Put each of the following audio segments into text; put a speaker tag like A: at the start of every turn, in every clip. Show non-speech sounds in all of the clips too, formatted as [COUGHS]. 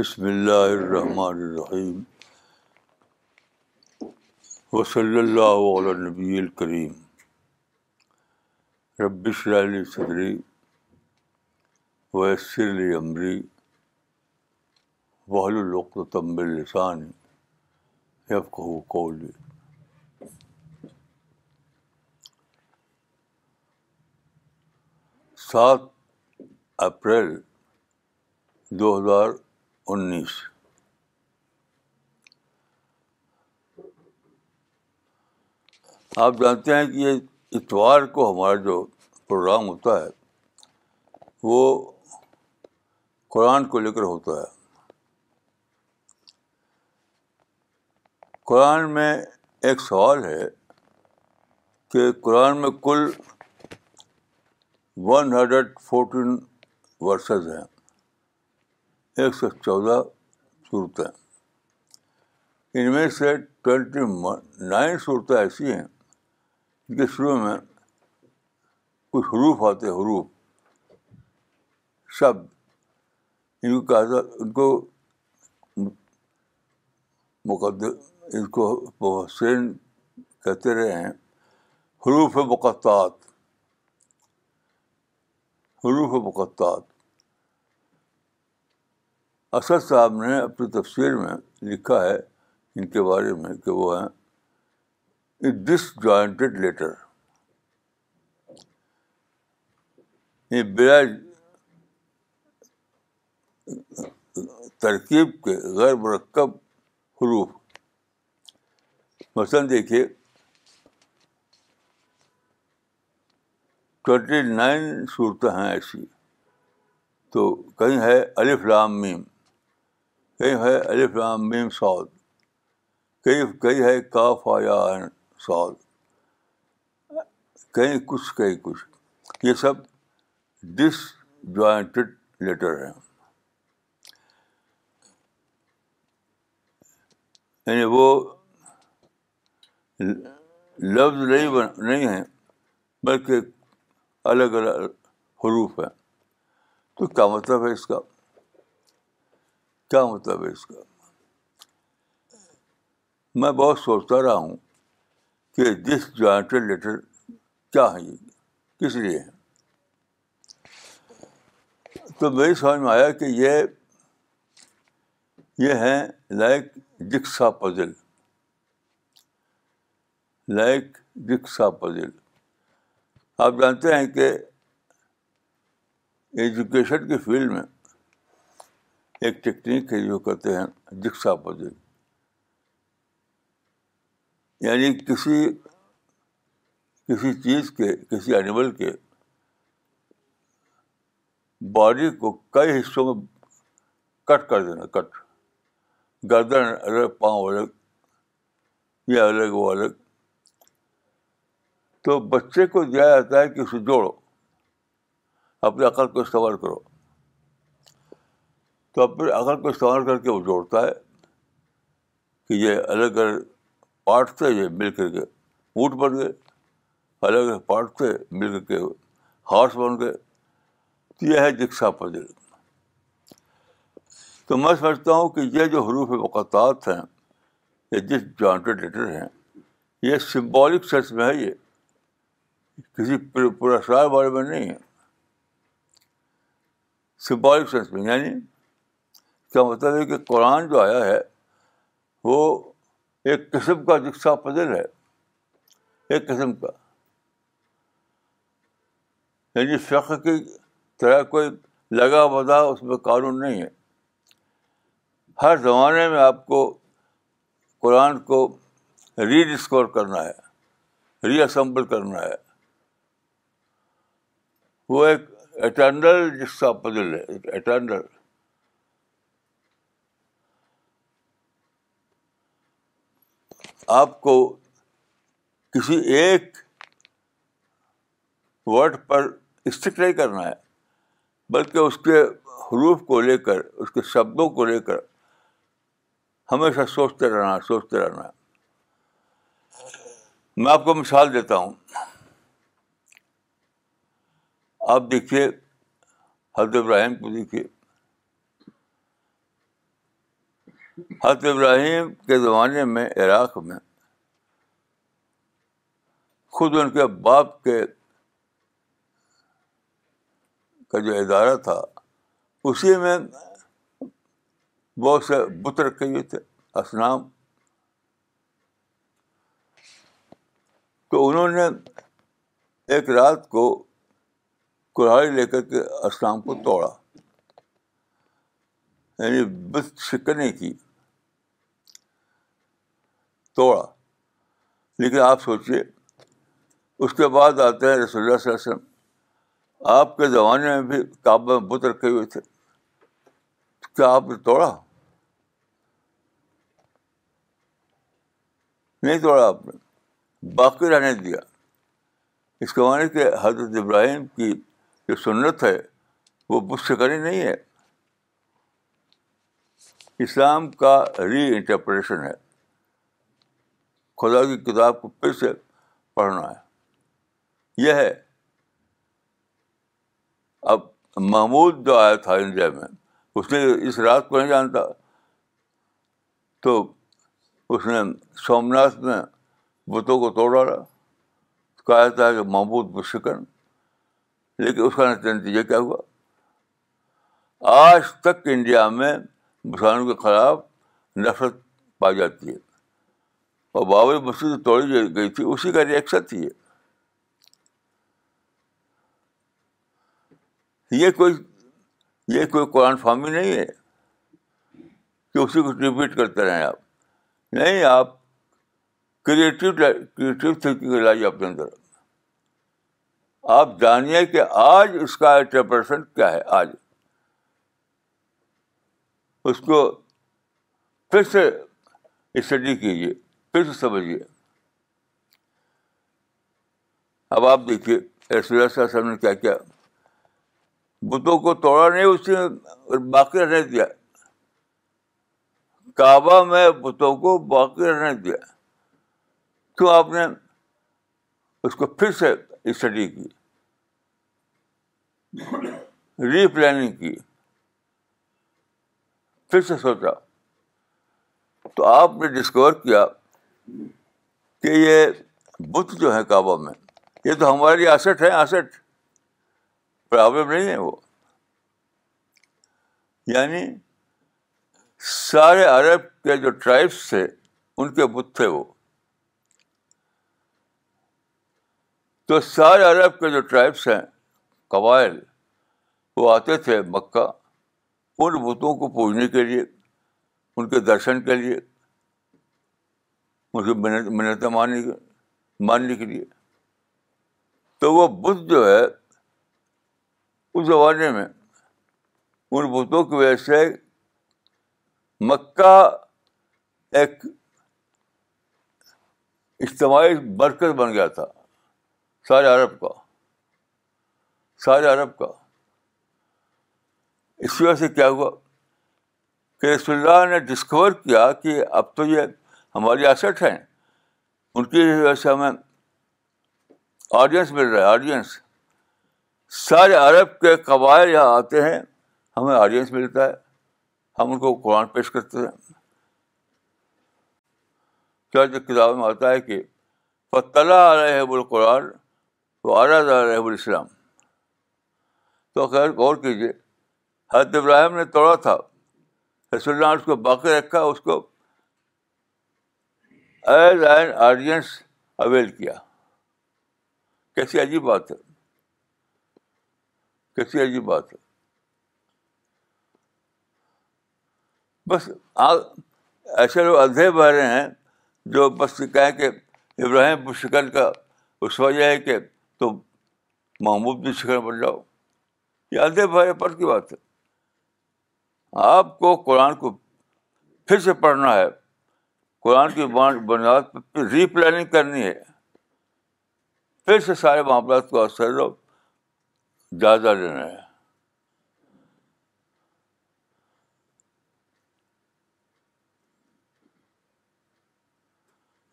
A: بسم اللہ الرحمٰن الرحیم و صلی علیہ نبی الکریم ربش علی صدری ویسر علی عمری وحل و تمب السانی سات اپریل دو ہزار انیس آپ جانتے ہیں کہ یہ اتوار کو ہمارا جو پروگرام ہوتا ہے وہ قرآن کو لے کر ہوتا ہے قرآن میں ایک سوال ہے کہ قرآن میں کل ون ہنڈریڈ فورٹین ورسز ہیں ایک سو چودہ صورتیں ان میں سے ٹوینٹی نائن صورتیں ایسی ہیں جن کے شروع میں کچھ حروف آتے حروف شب ان کو کہا ان ان کو کو محسن کہتے رہے ہیں حروف مقطعات حروف مقطعات اسد صاحب نے اپنی تفسیر میں لکھا ہے ان کے بارے میں کہ وہ ہیں ڈس جوائنٹیڈ لیٹر یہ بلا ترکیب کے غیر مرکب حروف مثلاً دیکھیے ٹوینٹی نائن صورتیں ہیں ایسی تو کہیں ہے الف لام میم کئی ہے الف لام میم سعود کئی کہیں ہے کاف آیا سعود کہیں کچھ کہیں کچھ یہ سب ڈس جوائنٹڈ لیٹر ہیں یعنی وہ لفظ نہیں بن نہیں ہیں بلکہ الگ الگ حروف ہیں تو کیا مطلب ہے اس کا کیا مطلب ہے اس کا میں بہت سوچتا رہا ہوں کہ دس جوائنٹڈ لیٹر کیا ہے یہ کس لیے ہے تو میری سمجھ میں آیا کہ یہ یہ ہیں لائک پزل لائک پزل آپ جانتے ہیں کہ ایجوکیشن کے فیلڈ میں ایک ٹیکنیک ہے جو کہتے ہیں جکسا پود یعنی کسی کسی چیز کے کسی اینیمل کے باڈی کو کئی حصوں میں کٹ کر دینا کٹ گردن الگ پاؤں الگ یا الگ وہ الگ تو بچے کو دیا جاتا ہے کہ اسے جوڑو اپنے عقل کو استعمال کرو تو اپنے عقل کو استعمال کر کے وہ جوڑتا ہے کہ یہ الگ الگ پارٹ سے یہ مل کر کے اونٹ بن گئے الگ الگ پارٹ سے مل کر کے ہارس بن گئے تو یہ ہے جکسا سا تو میں سمجھتا ہوں کہ یہ جو حروف وقتات ہیں یا جس جوائنٹڈ لیٹر ہیں یہ سمبولک سینس میں ہے یہ کسی شاعر بارے میں نہیں ہے سمبولک سینس میں یعنی کیا مطلب ہے کہ قرآن جو آیا ہے وہ ایک قسم کا جسا پدل ہے ایک قسم کا یعنی فخر کی طرح کوئی لگا بدا اس میں قانون نہیں ہے ہر زمانے میں آپ کو قرآن کو ری ڈسکور کرنا ہے ری اسمبل کرنا ہے وہ ایک جس جسا پدل ہے اٹینڈل آپ کو کسی ایک ورڈ پر اسٹک نہیں کرنا ہے بلکہ اس کے حروف کو لے کر اس کے شبدوں کو لے کر ہمیشہ سوچتے رہنا ہے سوچتے رہنا ہے میں آپ کو مثال دیتا ہوں آپ دیکھیے حضرت ابراہیم کو دیکھیے حضرت ابراہیم کے زمانے میں عراق میں خود ان کے باپ کے کا جو ادارہ تھا اسی میں بہت سے بت رکھے ہوئے تھے اسلام تو انہوں نے ایک رات کو کلاڑی لے کر کے اسلام کو توڑا یعنی بت شکنے کی توڑا لیکن آپ سوچیے اس کے بعد آتے ہیں رسول اللہ اللہ صلی علیہ وسلم آپ کے زمانے میں بھی کعبہ میں بت رکھے ہوئے تھے کیا آپ نے توڑا نہیں توڑا آپ نے باقی رہنے دیا اس کے معنی کہ حضرت ابراہیم کی جو سنت ہے وہ بت کریں نہیں ہے اسلام کا ری انٹرپریشن ہے خدا کی کتاب کو پھر سے پڑھنا ہے یہ ہے اب محمود جو آیا تھا انڈیا میں اس نے اس رات کو نہیں جانتا تو اس نے سومناس میں بتوں کو توڑ ڈالا کہا تھا کہ محمود بشکن لیکن اس کا نتیجہ کیا ہوا آج تک انڈیا میں مسلمانوں کے خلاف نفرت پائی جاتی ہے اور بابری مسجد توڑی گئی تھی اسی کا ریئیکشن تھی یہ کوئی یہ کوئی قرآن فامی نہیں ہے کہ اسی کو ریپیٹ کرتے رہیں آپ نہیں آپ کریٹو کریٹو تھنکنگ لائیے اپنے اندر آپ جانیے کہ آج اس کا انٹرپریشن کیا ہے آج اس کو پھر سے اسٹڈی کیجیے پھر سے سمجھیے اب آپ دیکھیے نے کیا کیا بتوں کو توڑا نہیں اس نے باقی رہنے دیا کعبہ میں بتوں کو باقی رہنے دیا تو آپ نے اس کو پھر سے اسٹڈی کی ری پلاننگ کی پھر سے سوچا تو آپ نے ڈسکور کیا کہ یہ بت جو ہے کعبہ میں یہ تو ہمارے لیے آسٹ ہے آسٹ پرابلم نہیں ہے وہ یعنی سارے عرب کے جو ٹرائبس تھے ان کے بت تھے وہ تو سارے عرب کے جو ٹرائبس ہیں قبائل وہ آتے تھے مکہ ان بتوں کو پوجنے کے لیے ان کے درشن کے لیے مجھے منت ماننے کی ماننے کے لیے تو وہ جو ہے اس زمانے میں ان بتوں کی وجہ سے مکہ ایک اجتماعی برکت بن گیا تھا سارے عرب کا سارے عرب کا اس وجہ سے کیا ہوا کہ رسول اللہ نے ڈسکور کیا کہ اب تو یہ ہماری ایسٹ ہیں ان کی وجہ سے ہمیں آڈینس مل رہا ہے آڈینس سارے عرب کے قبائل یہاں آتے ہیں ہمیں آڈینس ملتا ہے ہم ان کو قرآن پیش کرتے ہیں کیا جو کتاب میں آتا ہے کہ فل رحب القرآن تو آراد رحب الاسلام تو خیر غور کیجیے حضرت ابراہیم نے توڑا تھا رسول اللہ اس کو باقی رکھا اس کو ایز این آڈینس اویل کیا کیسی عجیب بات ہے کیسی عجیب بات ہے بس ایسے لوگ ادھے بہ رہے ہیں جو بس کہیں کہ ابراہیم شکل کا اس وجہ ہے کہ تم محمود شکن بن جاؤ یہ بہرے پر کی بات ہے آپ کو قرآن کو پھر سے پڑھنا ہے قرآن کی بنیاد کی ری پلاننگ کرنی ہے پھر سے سارے معاملات کو اثر جائزہ لینا ہے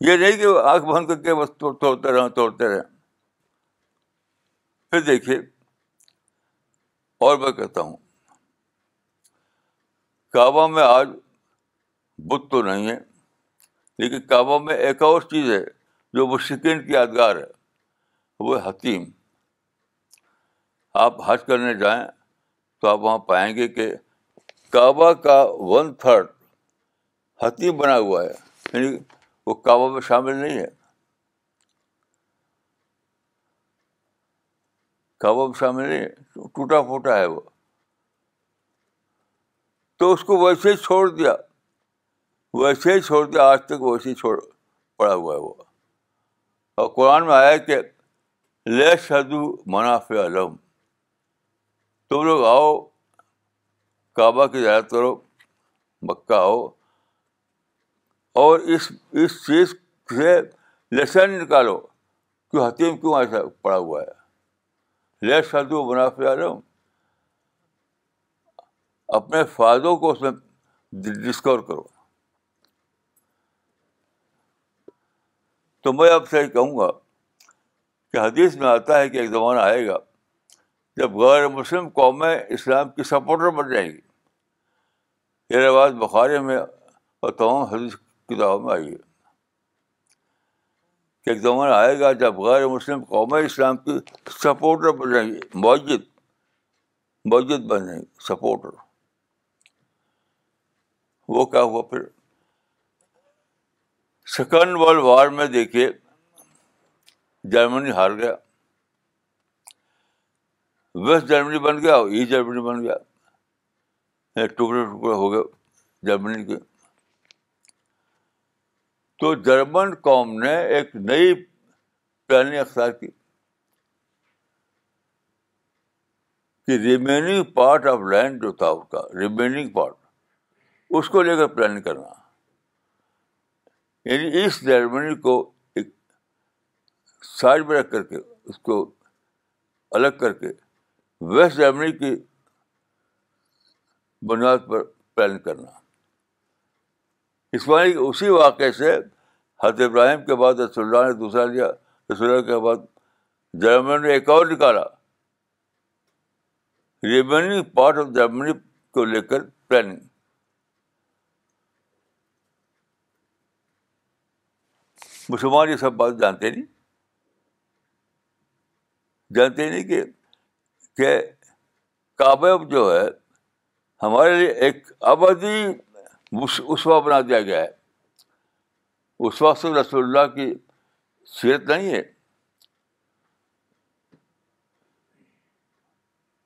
A: یہ نہیں کہ آنکھ بند کر کے بس توڑتے رہیں توڑتے رہیں پھر دیکھیے اور میں کہتا ہوں کعبہ میں آج بت تو نہیں ہے لیکن کعبہ میں ایک اور چیز ہے جو وہ کی یادگار ہے وہ حتیم آپ حج کرنے جائیں تو آپ وہاں پائیں گے کہ کعبہ کا ون تھرڈ حتیم بنا ہوا ہے یعنی وہ کعبہ میں شامل نہیں ہے کعبہ میں شامل نہیں ہے ٹوٹا پھوٹا ہے وہ تو اس کو ویسے ہی چھوڑ دیا ویسے ہی چھوڑ کے آج تک ویسے ہی چھوڑ پڑا ہوا ہے وہ اور قرآن میں آیا کہ لے شدو منافع علم تم لوگ آؤ کعبہ کی زیارت کرو مکہ آؤ اور اس اس چیز سے لیسن نکالو کہ حتیم کیوں ایسا پڑا ہوا ہے لے شدو منافع علم اپنے فائدوں کو اس میں ڈسکور کرو تو میں آپ سے کہوں گا کہ حدیث میں آتا ہے کہ ایک زمانہ آئے گا جب غیر مسلم قومیں اسلام کی سپورٹر بن جائیں گی یہ رواج بخارے میں اور تمام حدیث کتابوں میں آئی ہے کہ ایک زمانہ آئے گا جب غیر مسلم قومیں اسلام کی سپورٹر بن جائیں گی معجد معجد بن جائیں گی سپورٹر وہ کیا ہوا پھر سیکنڈ ورلڈ وار میں دیکھیے جرمنی ہار گیا ویسٹ جرمنی بن گیا اور ایسٹ جرمنی بن گیا ٹکڑے ٹکڑے ہو گئے جرمنی کے تو جرمن قوم نے ایک نئی پلاننگ اختیار کی کہ ریمیننگ پارٹ آف لینڈ جو تھا اس کا ریمیننگ پارٹ اس کو لے کر پلاننگ کرنا یعنی اس جرمنی کو ایک سائڈ میں رکھ کر کے اس کو الگ کر کے ویسٹ جرمنی کی بنیاد پر پلان کرنا اس بار اسی واقعے سے حضرت ابراہیم کے بعد رسول اللہ نے دوسرا لیا رسول اللہ کے بعد جرمنی نے ایک اور نکالا ریمنی پارٹ آف جرمنی کو لے کر پلاننگ مسلمان یہ سب بات جانتے نہیں جانتے نہیں کہ کہ کعبہ جو ہے ہمارے لیے ایک ابدی اسوا بنا دیا گیا ہے اسوا سے رسول اللہ کی سیرت نہیں ہے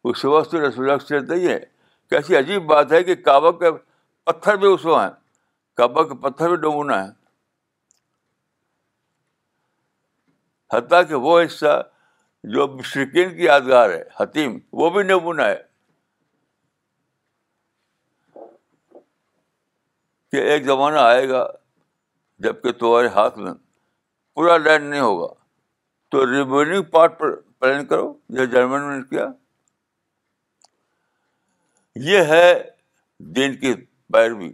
A: اس وقت رسول اللہ کی سیرت نہیں ہے کیسی عجیب بات ہے کہ کعبہ کے پتھر بھی اسوا ہیں کعبہ کے پتھر بھی ڈومنا ہے حتیٰ کہ وہ حصہ جو مشرقین کی یادگار ہے حتیم وہ بھی نمونہ ہے کہ ایک زمانہ آئے گا جب کہ تمہارے ہاتھ میں پورا لینڈ نہیں ہوگا تو ریمیننگ پارٹ پر پلان کرو جو جرمن نے کیا یہ ہے دین کی پیروی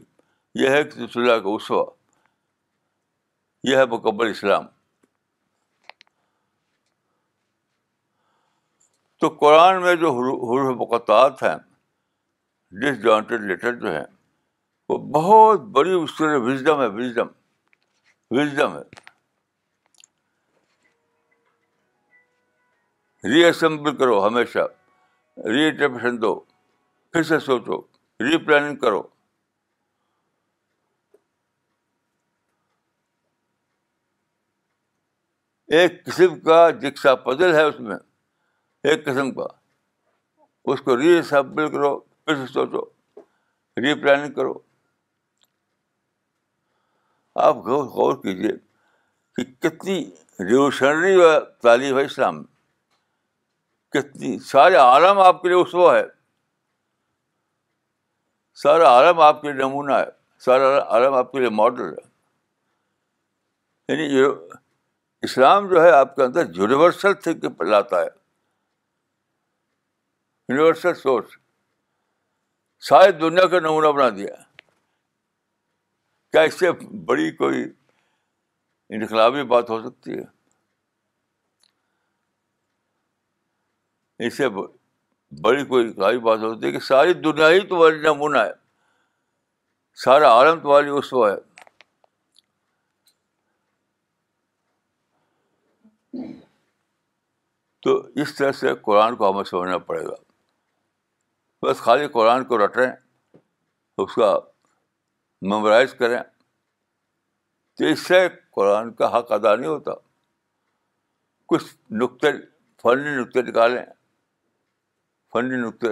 A: یہ ہے کا اسوا یہ ہے مکمل اسلام تو قرآن میں جو حروف مقطعات ہیں ڈس جوائنٹڈ لیٹر جو ہیں وہ بہت بڑی اس طرح وزڈم ہے وزڈم وزڈم ہے ری اسمبل کرو ہمیشہ ری انٹرپریشن دو پھر سے سوچو ری پلاننگ کرو ایک قسم کا جکسا پزل ہے اس میں ایک قسم کا اس کو ری ریسپل کرو پھر سے سوچو ری پلاننگ کرو آپ غور غور کیجیے کہ کتنی ریولیوشنری تعلیم ہے اسلام میں کتنی سارے عالم آپ کے لیے اس ہے سارا عالم آپ کے لیے نمونہ ہے سارا عالم آپ کے لیے ماڈل ہے یعنی اسلام جو ہے آپ کے اندر یونیورسل تھنک لاتا ہے یونیورسل سورس ساری دنیا کا نمونہ بنا دیا کیا اس سے بڑی کوئی انقلابی بات ہو سکتی ہے اس سے بڑی کوئی انقلابی بات ہو سکتی ہے کہ ساری دنیا ہی تمہاری نمونہ ہے سارا عالم تمہاری اس ہے تو اس طرح سے قرآن کو ہمیں سمجھنا پڑے گا بس خالی قرآن کو رٹیں اس کا میمورائز کریں تو اس سے قرآن کا حق ادا نہیں ہوتا کچھ نقطے فنی نقطے نکالیں فنی نقطے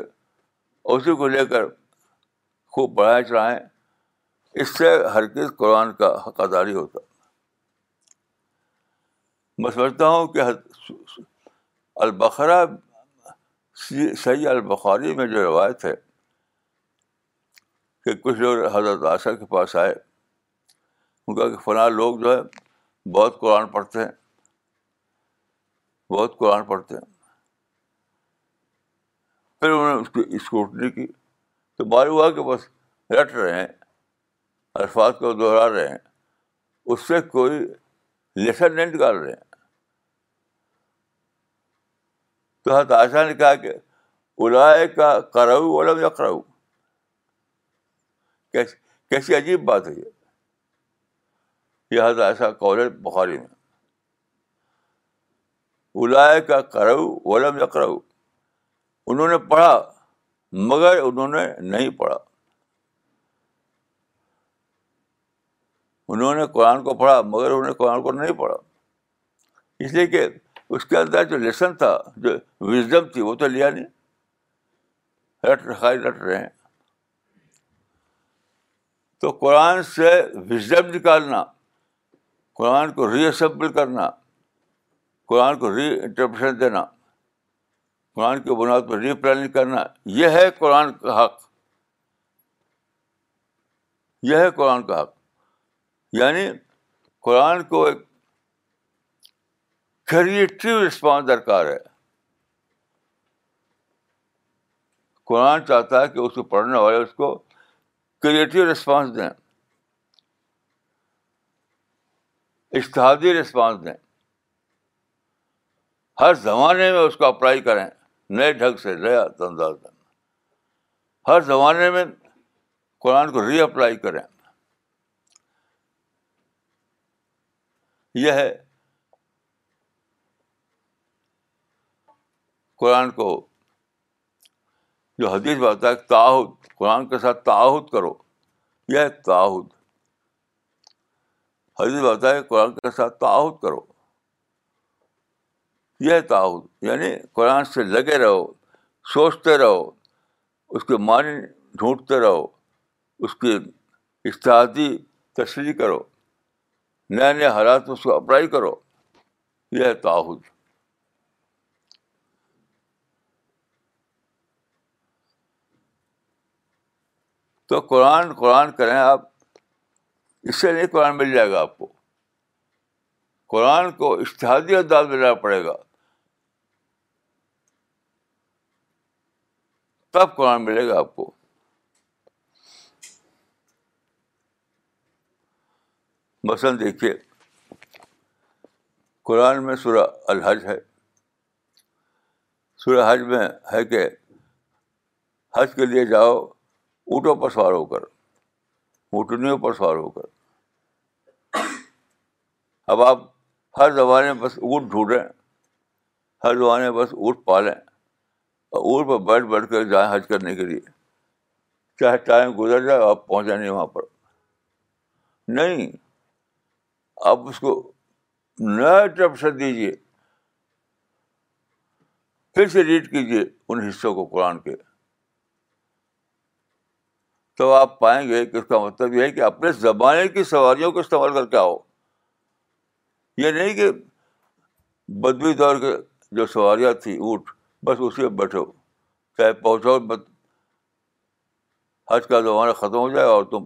A: اسی کو لے کر خوب بڑھائے چڑھائیں اس سے ہر چیز قرآن کا حق اداری ہوتا میں سمجھتا ہوں کہ البقرا صحیح البخاری میں جو روایت ہے کہ کچھ لوگ حضرت عاشق کے پاس آئے ان کا کہ فلاں لوگ جو ہے بہت قرآن پڑھتے ہیں بہت قرآن پڑھتے ہیں پھر انہوں نے اس کی اسکوٹنی کی تو بار ہوا کہ بس رٹ رہے ہیں الفاظ کو دہرا رہے ہیں اس سے کوئی لیسن نہیں نکال رہے ہیں تو حضرت عائشہ نے کہا کہ الائے کا علم یا کراؤ کیسی عجیب بات ہے یہ حضرت ہتاشا ہے بخاری میں الائے کا کرو علم یا کراؤ انہوں نے پڑھا مگر انہوں نے نہیں پڑھا انہوں نے قرآن کو پڑھا مگر انہوں نے قرآن کو نہیں پڑھا اس لیے کہ اس کے اندر جو لیسن تھا جو وزڈم تھی وہ تو لیا نہیں رٹ رکھائی رٹ رہے ہیں تو قرآن سے وزڈم نکالنا قرآن کو ری اسمبل کرنا قرآن کو ری انٹرپریشن دینا قرآن کی بنیاد پر ری پلاننگ کرنا یہ ہے قرآن کا حق یہ ہے قرآن کا حق یعنی قرآن کو ایک کریٹو رسپانس درکار ہے قرآن چاہتا ہے کہ اس کو پڑھنے والے اس کو کریٹو رسپانس دیں اشتہادی رسپانس دیں ہر زمانے میں اس کو اپلائی کریں نئے ڈھنگ سے نیا میں ہر زمانے میں قرآن کو ری اپلائی کریں یہ ہے قرآن کو جو حدیث بات ہے تاحد قرآن کے ساتھ تعاہد کرو یہ تعاہد حدیث بات ہے قرآن کے ساتھ تعاہد کرو یہ تعاہد یعنی قرآن سے لگے رہو سوچتے رہو اس کے معنی ڈھونڈتے رہو اس کی استحادی تشریح کرو نئے نئے حالات میں اس کو اپلائی کرو یہ ہے تعاہد تو قرآن قرآن کریں آپ اس سے نہیں قرآن مل جائے گا آپ کو قرآن کو اشتہادی انداز میں لینا پڑے گا تب قرآن ملے گا آپ کو مثلاً دیکھیے قرآن میں سورہ الحج ہے سورہ حج میں ہے کہ حج کے لیے جاؤ اونٹوں پر سوار ہو کر اونٹنیوں پر سوار ہو کر اب آپ ہر زمانے میں بس اونٹ ڈھونڈیں ہر زمانے میں بس اونٹ پالیں اور اونٹ پر بیٹھ بیٹھ کر جائیں حج کرنے کے لیے چاہے ٹائم گزر جائے آپ پہنچ جائیں وہاں پر نہیں آپ اس کو نیا ٹرپشن دیجیے پھر سے ریڈ کیجیے ان حصوں کو قرآن کے تو آپ پائیں گے کہ اس کا مطلب یہ ہے کہ اپنے زمانے کی سواریوں کو استعمال کر کے آؤ یہ نہیں کہ بدوی دور کے جو سواریاں تھیں اونٹ بس اسی میں بیٹھو چاہے پہنچو بت حج کا زمانہ ختم ہو جائے اور تم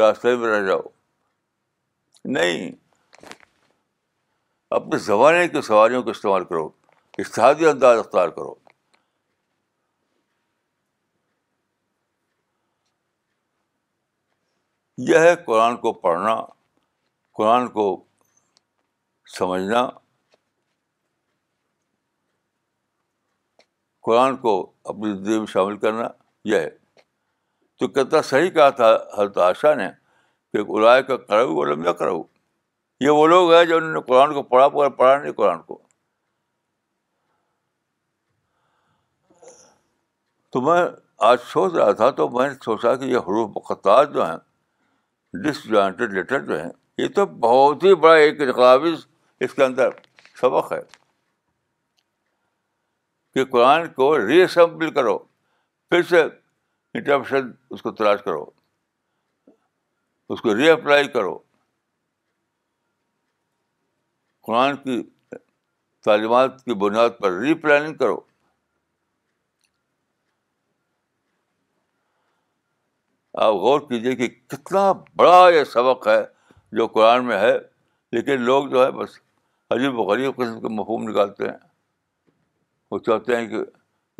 A: راستے میں رہ جاؤ نہیں اپنے زمانے کی سواریوں کو استعمال کرو استحادی انداز اختیار کرو یہ ہے قرآن کو پڑھنا قرآن کو سمجھنا قرآن کو اپنی زندگی میں شامل کرنا یہ ہے تو کتنا صحیح کہا تھا حضرت آشا نے کہ علائے کا کرو لمبا کرو یہ وہ لوگ ہیں جو انہوں نے قرآن کو پڑھا پڑھا پڑھا نہیں قرآن کو تو میں آج سوچ رہا تھا تو میں نے سوچا کہ یہ حروف و جو ہیں ڈس جوائنٹڈ لیٹر جو ہیں یہ تو بہت ہی بڑا ایک انقلابی اس کے اندر سبق ہے کہ قرآن کو ری اسمبل کرو پھر سے انٹرپشن اس کو تلاش کرو اس کو ری اپلائی کرو قرآن کی تعلیمات کی بنیاد پر ری پلاننگ کرو آپ غور کیجیے کہ کتنا بڑا یہ سبق ہے جو قرآن میں ہے لیکن لوگ جو ہے بس عجیب و غریب قسم کے مفہوم نکالتے ہیں وہ چاہتے ہیں کہ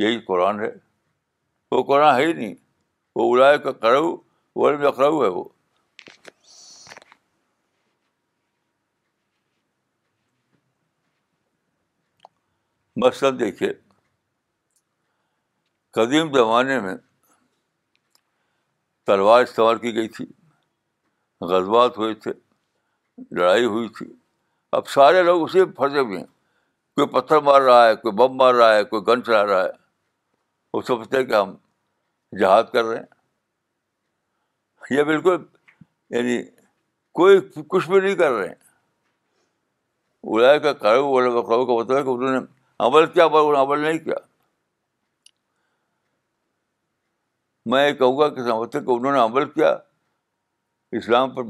A: یہی قرآن ہے وہ قرآن ہے ہی نہیں وہ اڑائے کا کرو ورکرو ہے وہ مثلاً دیکھیے قدیم زمانے میں تلوار استعمال کی گئی تھی غذبات ہوئے تھے لڑائی ہوئی تھی اب سارے لوگ اسی میں پھنسے ہوئے ہیں کوئی پتھر مار رہا ہے کوئی بم مار رہا ہے کوئی گن چلا رہا ہے وہ سمجھتے ہیں کہ ہم جہاد کر رہے ہیں یہ بالکل یعنی کوئی کچھ بھی نہیں کر رہے ہیں اڑائے کا کا مطلب ہے کہ انہوں نے عمل کیا انہوں نے عمل نہیں کیا میں یہ کہوں گا کہ سمجھتے کہ انہوں نے عمل کیا اسلام پر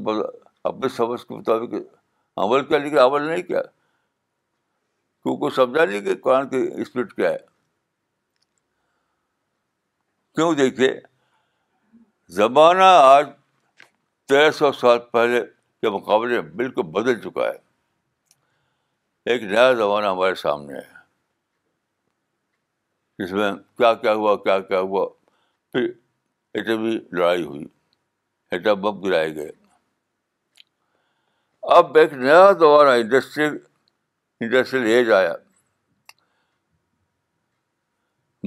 A: اپنے سبز کے مطابق عمل کیا لیکن عمل نہیں کیا کیونکہ سمجھا نہیں کہ قرآن کی اسپرٹ کیا ہے کیوں دیکھیے زمانہ آج تیرہ سو سال پہلے کے مقابلے بالکل بدل چکا ہے ایک نیا زمانہ ہمارے سامنے ہے اس میں کیا کیا ہوا کیا کیا ہوا پھر بھی لڑائی ہوئی بم گرائے گئے اب ایک نیا دور آیا انڈسٹریل انڈسٹریل ایج آیا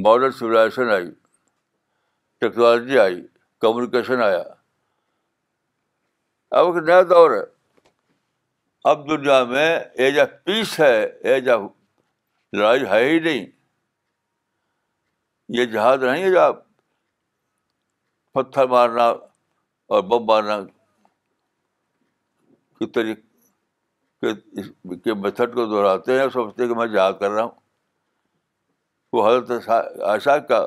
A: ماڈرن سیویلائزیشن آئی ٹیکنالوجی آئی کمیونیکیشن آیا اب ایک نیا دور ہے اب دنیا میں ایج آف پیس ہے ایج آف لڑائی ہے ہی نہیں یہ جہاز رہیں گے جو آپ پتھر مارنا اور بم مارنا کے طریقے میتھڈ کو دہراتے ہیں سوچتے ہیں کہ میں جہاد کر رہا ہوں وہ حضرت عائشہ کا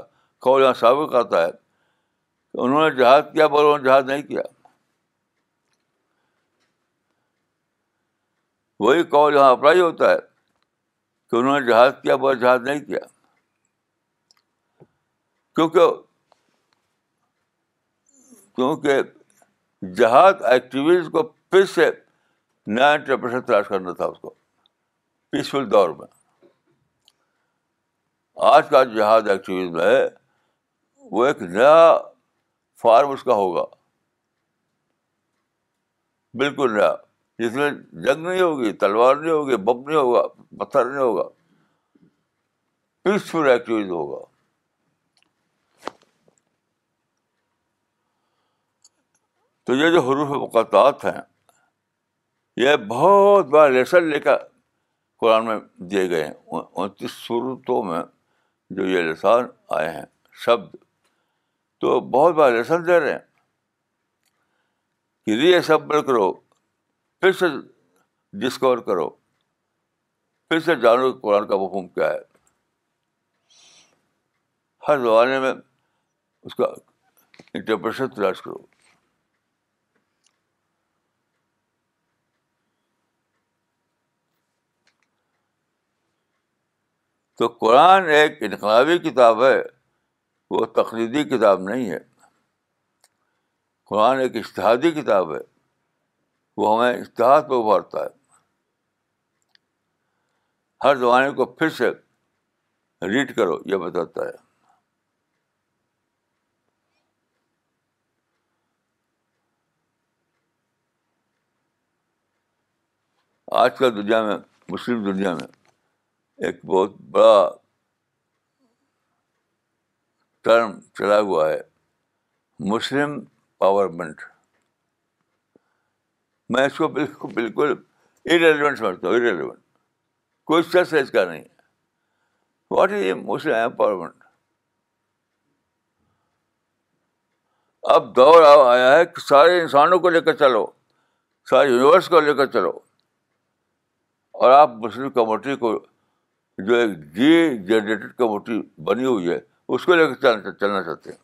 A: قول یہاں سابق آتا ہے کہ انہوں نے جہاد کیا پر انہوں نے جہاد نہیں کیا وہی قول یہاں اپنا ہی ہوتا ہے کہ انہوں نے جہاد کیا پر جہاد نہیں کیا کیونکہ کیونکہ جہاد ایکٹیویز کو پھر سے نیا انٹرپریشن تلاش کرنا تھا اس کو پیسفل دور میں آج کا جہاد ایکٹیویز ہے وہ ایک نیا فارم اس کا ہوگا بالکل نیا جس میں جنگ نہیں ہوگی تلوار نہیں ہوگی بب نہیں ہوگا پتھر نہیں ہوگا پیسفل ایکٹیویز ہوگا تو یہ جو حروف مقطعات ہیں یہ بہت بڑا لیسن لے کر قرآن میں دیے گئے ہیں انتیس صورتوں میں جو یہ لسان آئے ہیں شبد تو بہت بڑا لیسن دے رہے ہیں کہ ری اسمبل کرو پھر سے ڈسکور کرو پھر سے جانو کہ قرآن کا مفہوم کیا ہے ہر زمانے میں اس کا انٹرپریشن تلاش کرو تو قرآن ایک انقلابی کتاب ہے وہ تقریدی کتاب نہیں ہے قرآن ایک اشتہادی کتاب ہے وہ ہمیں اشتہاد پہ ابھارتا ہے ہر زمانے کو پھر سے ریڈ کرو یہ بتاتا ہے آج کل دنیا میں مسلم دنیا میں ایک بہت بڑا ٹرم چلا ہوا ہے مسلم پاورمنٹ میں اس کو بالکل بالکل اریلیونٹ سمجھتا ہوں اریلیونٹ کوئی اس کا نہیں ہے what is a Muslim empowerment اب دور آیا ہے کہ سارے انسانوں کو لے کر چلو سارے یونیورس کو لے کر چلو اور آپ مسلم کمیونٹی کو جو ایک ڈی جی جنریٹڈ کمیونٹی بنی ہوئی ہے اس کو لے کے چلنا چلنا چاہتے ہیں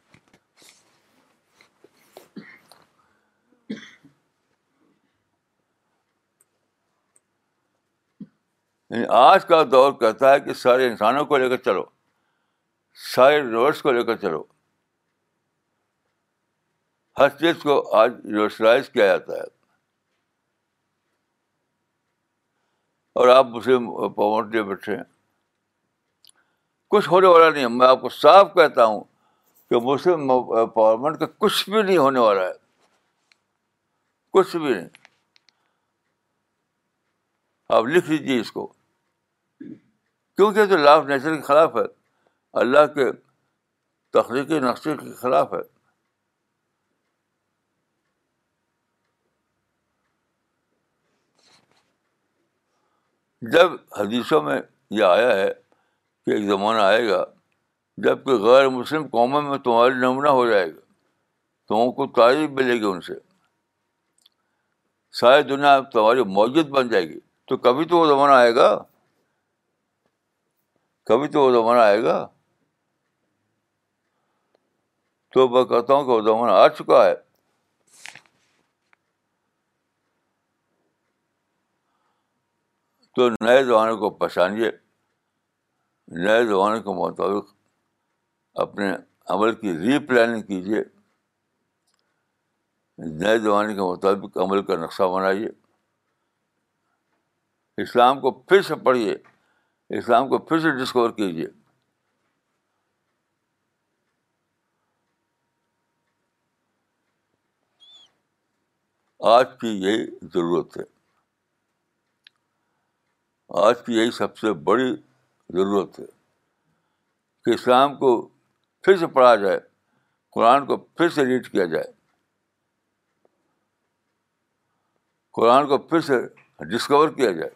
A: یعنی آج کا دور کہتا ہے کہ سارے انسانوں کو لے کر چلو سارے یونیورس کو لے کر چلو ہر چیز کو آج یونیورسلائز کیا جاتا ہے اور آپ اسے پاورٹی بیٹھے ہیں کچھ ہونے والا نہیں میں آپ کو صاف کہتا ہوں کہ مسلم امپاورمنٹ کا کچھ بھی نہیں ہونے والا ہے کچھ بھی نہیں آپ لکھ لیجیے اس کو کیونکہ تو لاف نیچر کے خلاف ہے اللہ کے تخلیقی نقشے کے خلاف ہے جب حدیثوں میں یہ آیا ہے کہ ایک زمانہ آئے گا جب کہ غیر مسلم قوموں میں تمہاری نمونہ ہو جائے گا تمہوں کو تعریف ملے گی ان سے ساری دنیا تمہاری موجود بن جائے گی تو کبھی تو وہ زمانہ آئے گا کبھی تو وہ زمانہ آئے گا تو میں کہتا ہوں کہ وہ زمانہ آ چکا ہے تو نئے زمانے کو پہچانیے نئے زمانے کے مطابق اپنے عمل کی ری پلاننگ کیجیے نئے زمانے کے مطابق عمل کا نقشہ بنائیے اسلام کو پھر سے پڑھیے اسلام کو پھر سے ڈسکور کیجیے آج کی یہی ضرورت ہے آج کی یہی سب سے بڑی ضرورت ہے کہ اسلام کو پھر سے پڑھا جائے قرآن کو پھر سے ریڈ کیا جائے قرآن کو پھر سے ڈسکور کیا جائے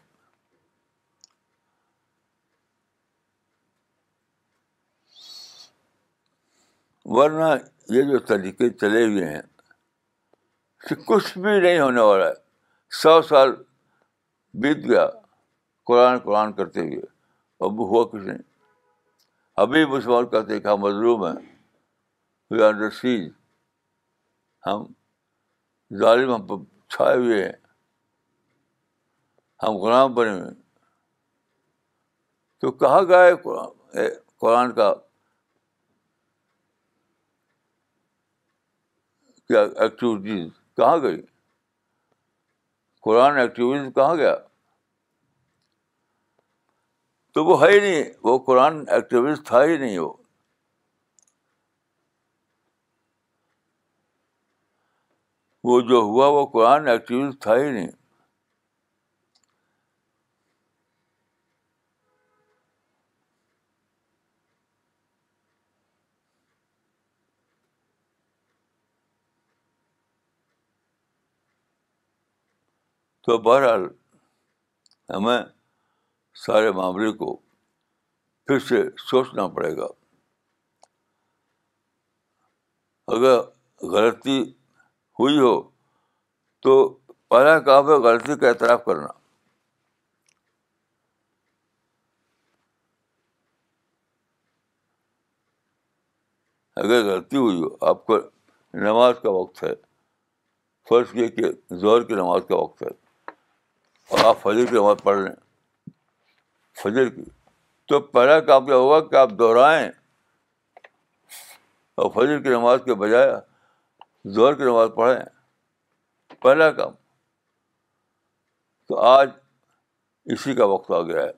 A: ورنہ یہ جو طریقے چلے ہوئے ہیں کچھ بھی نہیں ہونے والا ہے سو سال بیت گیا قرآن قرآن کرتے ہوئے اب ہوا کچھ نہیں ابھی مسلمان کہتے کہ ہم مظلوم ہیں وی آر سیز ہم ظالم ہم چھائے ہوئے ہیں ہم غلام بنے ہوئے تو کہا گیا ہے قرآن کا ایکٹیویٹیز کہاں گئی قرآن ایکٹیویٹیز کہاں گیا تو وہ ہے ہی نہیں وہ قرآن ایکٹیوسٹ تھا ہی نہیں وہ وہ جو ہوا وہ قرآن ایکٹیوسٹ تھا ہی نہیں تو بہرحال ہمیں سارے معاملے کو پھر سے سوچنا پڑے گا اگر غلطی ہوئی ہو تو پہلا کام ہے غلطی کا اعتراف کرنا اگر غلطی ہوئی ہو آپ کو نماز کا وقت ہے فرض کہ زہر کی نماز کا وقت ہے اور آپ کی نماز پڑھ لیں فجر کی تو پہلا کام کیا ہوگا کہ آپ دوہرائیں اور فجر کی نماز کے بجائے زہر کی نماز پڑھیں پہلا کام تو آج اسی کا وقت آ گیا ہے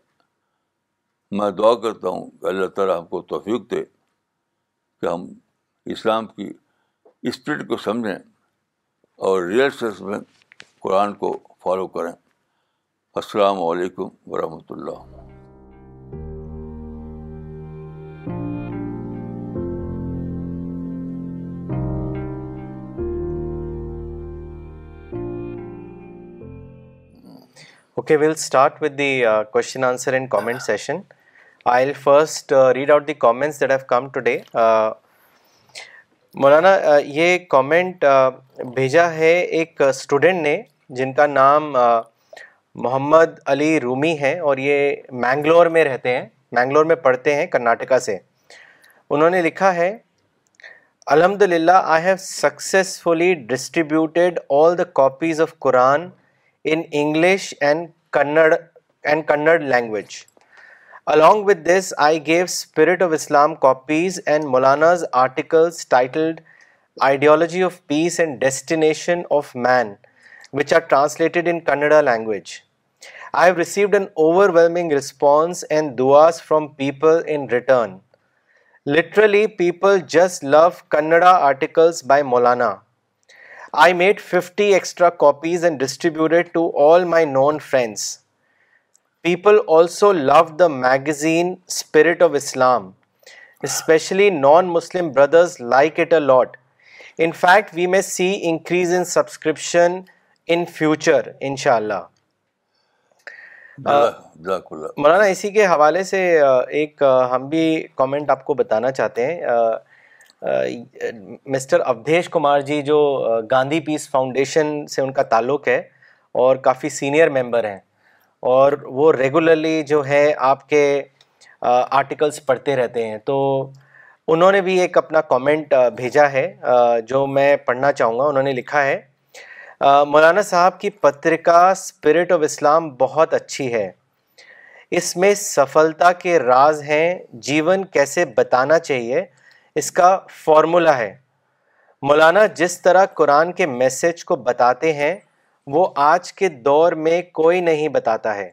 A: میں دعا کرتا ہوں کہ اللہ تعالیٰ ہم کو توفیق دے کہ ہم اسلام کی اسپرٹ کو سمجھیں اور ریئل سینس میں قرآن کو فالو کریں السلام علیکم ورحمۃ اللہ
B: okay will start with the Q answer and comment session I first read out the comment that have come today مولانا یہ کامنٹ بھیجا ہے ایک اسٹوڈنٹ نے جن کا نام محمد علی رومی ہے اور یہ مینگلور میں رہتے ہیں مینگلور میں پڑھتے ہیں کرناٹکا سے انہوں نے لکھا ہے الحمد للہ I have successfully distributed all the copies of Quran in English and Kannada language. Along with this, I gave Spirit of Islam copies and Maulana's articles titled Ideology of Peace and Destination of Man, which are translated in Kannada language. I have received an overwhelming response and duas from people in return. Literally, people just love Kannada articles by Maulana. I made fifty extra copies and distributed to all my non friends people also love the magazine Spirit of Islam specially non Muslim brothers like it a lot in fact we may see increase in subscription in future ان شاء اللہ مولانا اسی کے حوالے سے ایک ہم بھی comment آپ کو بتانا چاہتے ہیں مسٹر اودھیش کمار جی جو گاندھی پیس فاؤنڈیشن سے ان کا تعلق ہے اور کافی سینئر ممبر ہیں اور وہ ریگولرلی جو ہے آپ کے آرٹیکلس پڑھتے رہتے ہیں تو انہوں نے بھی ایک اپنا کامنٹ بھیجا ہے جو میں پڑھنا چاہوں گا انہوں نے لکھا ہے مولانا صاحب کی پترکا اسپرٹ آف اسلام بہت اچھی ہے اس میں سفلتا کے راز ہیں جیون کیسے بتانا چاہیے اس کا فارمولا ہے مولانا جس طرح قرآن کے میسج کو بتاتے ہیں وہ آج کے دور میں کوئی نہیں بتاتا ہے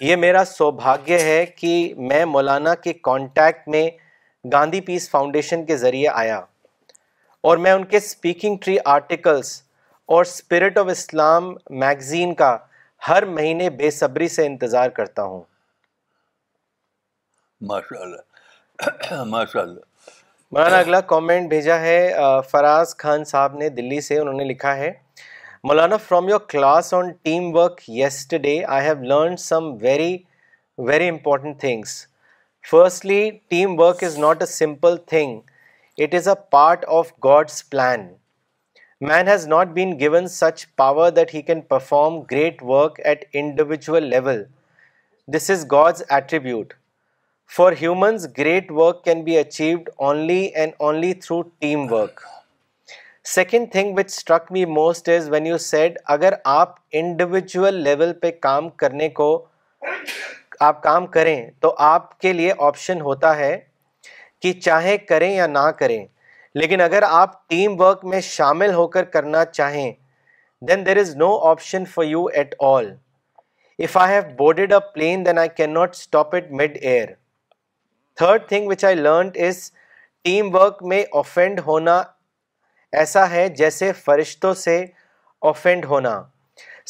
B: یہ میرا سوبھاگیہ ہے کہ میں مولانا کے کانٹیکٹ میں گاندھی پیس فاؤنڈیشن کے ذریعے آیا اور میں ان کے اسپیکنگ ٹری آرٹیکلس اور اسپرٹ آف اسلام میگزین کا ہر مہینے بے صبری سے انتظار کرتا ہوں ماشاء اللہ ماشاء اللہ مولانا اگلا کامنٹ بھیجا ہے فراز خان صاحب نے دلی سے انہوں نے لکھا ہے مولانا from your class on team work yesterday I have learn some very very important things firstly team work is not a simple thing it is a part of God's plan man has not been given such power that he can perform great work at individual level this is God's attribute for humans great work can be achieved only and only through team work second thing which struck me most is when you said اگر آپ individual level پہ کام کرنے کو آپ کام کریں تو آپ کے لیے آپشن ہوتا ہے کہ چاہے کریں یا نہ کریں لیکن اگر آپ ٹیم ورک میں شامل ہو کر کرنا چاہیں then there is no option for you at all if I have boarded a plane then I can not stop it mid air third thing which I learned us team work میں offend ہونا ایسا ہے جیسے فرشتوں سے offend ہونا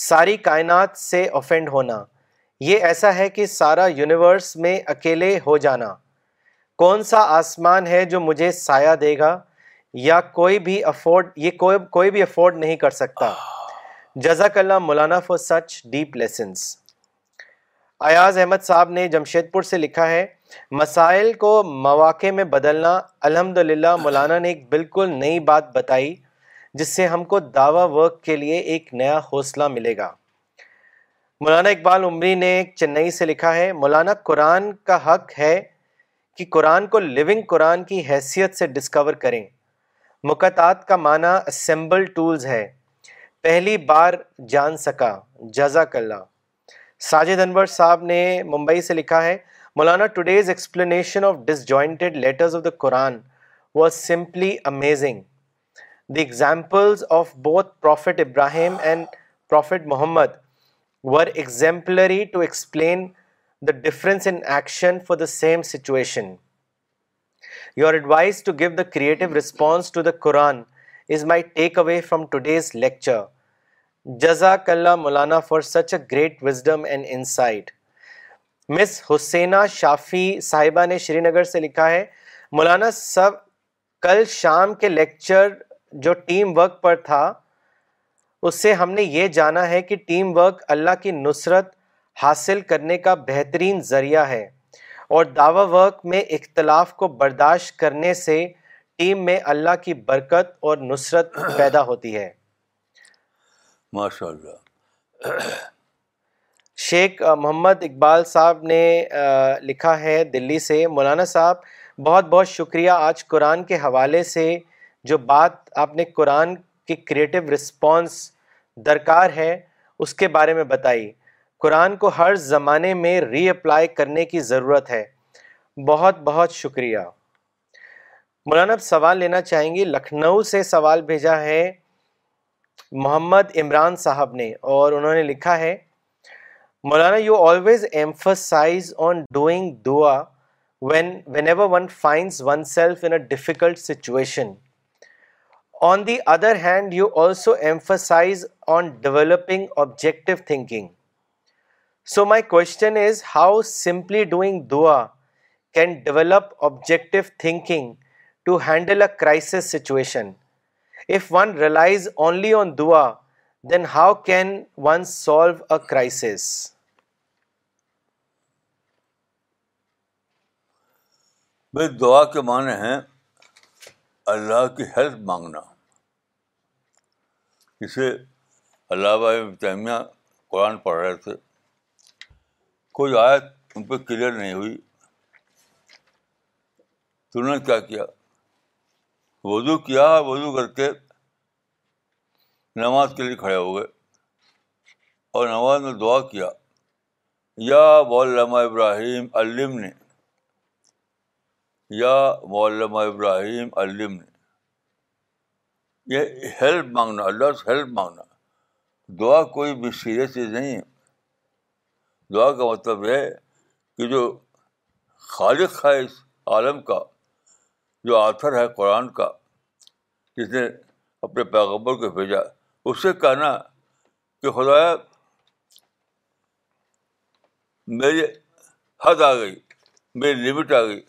B: ساری کائنات سے آفینڈ ہونا یہ ایسا ہے کہ سارا یونیورس میں اکیلے ہو جانا کون سا آسمان ہے جو مجھے سایہ دے گا یا کوئی بھی افورڈ یہ کوئی کوئی بھی افورڈ نہیں کر سکتا جزاک اللہ مولانا for such deep lessons Ayaz Ahmad صاحب نے جمشید پور سے لکھا ہے مسائل کو مواقع میں بدلنا الحمد مولانا نے ایک بالکل نئی بات بتائی جس سے ہم کو دعویٰ ورک کے لیے ایک نیا حوصلہ ملے گا مولانا اقبال عمری نے چنئی سے لکھا ہے مولانا قرآن کا حق ہے کہ قرآن کو لیونگ قرآن کی حیثیت سے ڈسکور کریں مقطعات کا معنی اسمبل ٹولز ہے پہلی بار جان سکا جزاک اللہ ساجد انور صاحب نے ممبئی سے لکھا ہے مولانا today's explanation of disjointed letters of the Quran was simply amazing the examples of both prophet Ibrahim and prophet Muhammad were exemplary to explain the difference action for the same situation your advise to give the creative response to the Quran is my take away from today's lecture جزاک اللہ مولانا for such a great wisdom and insight miss Haseena Shafi صاحبہ نے شری نگر سے لکھا ہے مولانا سب کل شام کے لیکچر جو ٹیم ورک پر تھا اس سے ہم نے یہ جانا ہے کہ ٹیم ورک اللہ کی نصرت حاصل کرنے کا بہترین ذریعہ ہے اور دعوی ورک میں اختلاف کو برداشت کرنے سے ٹیم میں اللہ کی برکت اور نصرت پیدا ہوتی ہے شیخ محمد اقبال صاحب نے لکھا ہے دلی سے مولانا صاحب بہت بہت شکریہ آج قرآن کے حوالے سے جو بات آپ نے قرآن کی کریٹو رسپانس درکار ہے اس کے بارے میں بتائی قرآن کو ہر زمانے میں ری اپلائی کرنے کی ضرورت ہے بہت بہت شکریہ مولانا اب سوال لینا چاہیں گی لکھنؤ سے سوال بھیجا ہے محمد عمران صاحب نے اور انہوں نے لکھا ہے Maulana you always emphasize on doing دعا when whenever one finds oneself in a difficult situation on the other hand you also emphasize on developing objective thinking so my question is how simply doing دعا can develop objective thinking to handle a crisis situation if one relies only on دعا then how can one solve a crisis
A: بھائی دعا کے معنی ہیں اللہ کی help مانگنا اسے اللہ بائی قرآن پڑھ رہے تھے کوئی آیت ان پہ کلیئر نہیں ہوئی انہوں نے کیا کیا وضو کیا وضو کر کے نماز کے لیے کھڑے ہو گئے اور نماز میں دعا کیا یا بلامہ ابراہیم علم نے یا مولما ابراہیم علم نے یہ ہیلپ مانگنا اللہ سے ہیلپ مانگنا دعا کوئی بھی سیریس چیز نہیں ہے دعا کا مطلب ہے کہ جو خالق ہے اس عالم کا جو آتھر ہے قرآن کا جس نے اپنے پیغبر کو بھیجا اس سے کہنا کہ خدا میری حد آ گئی میری لمٹ آ گئی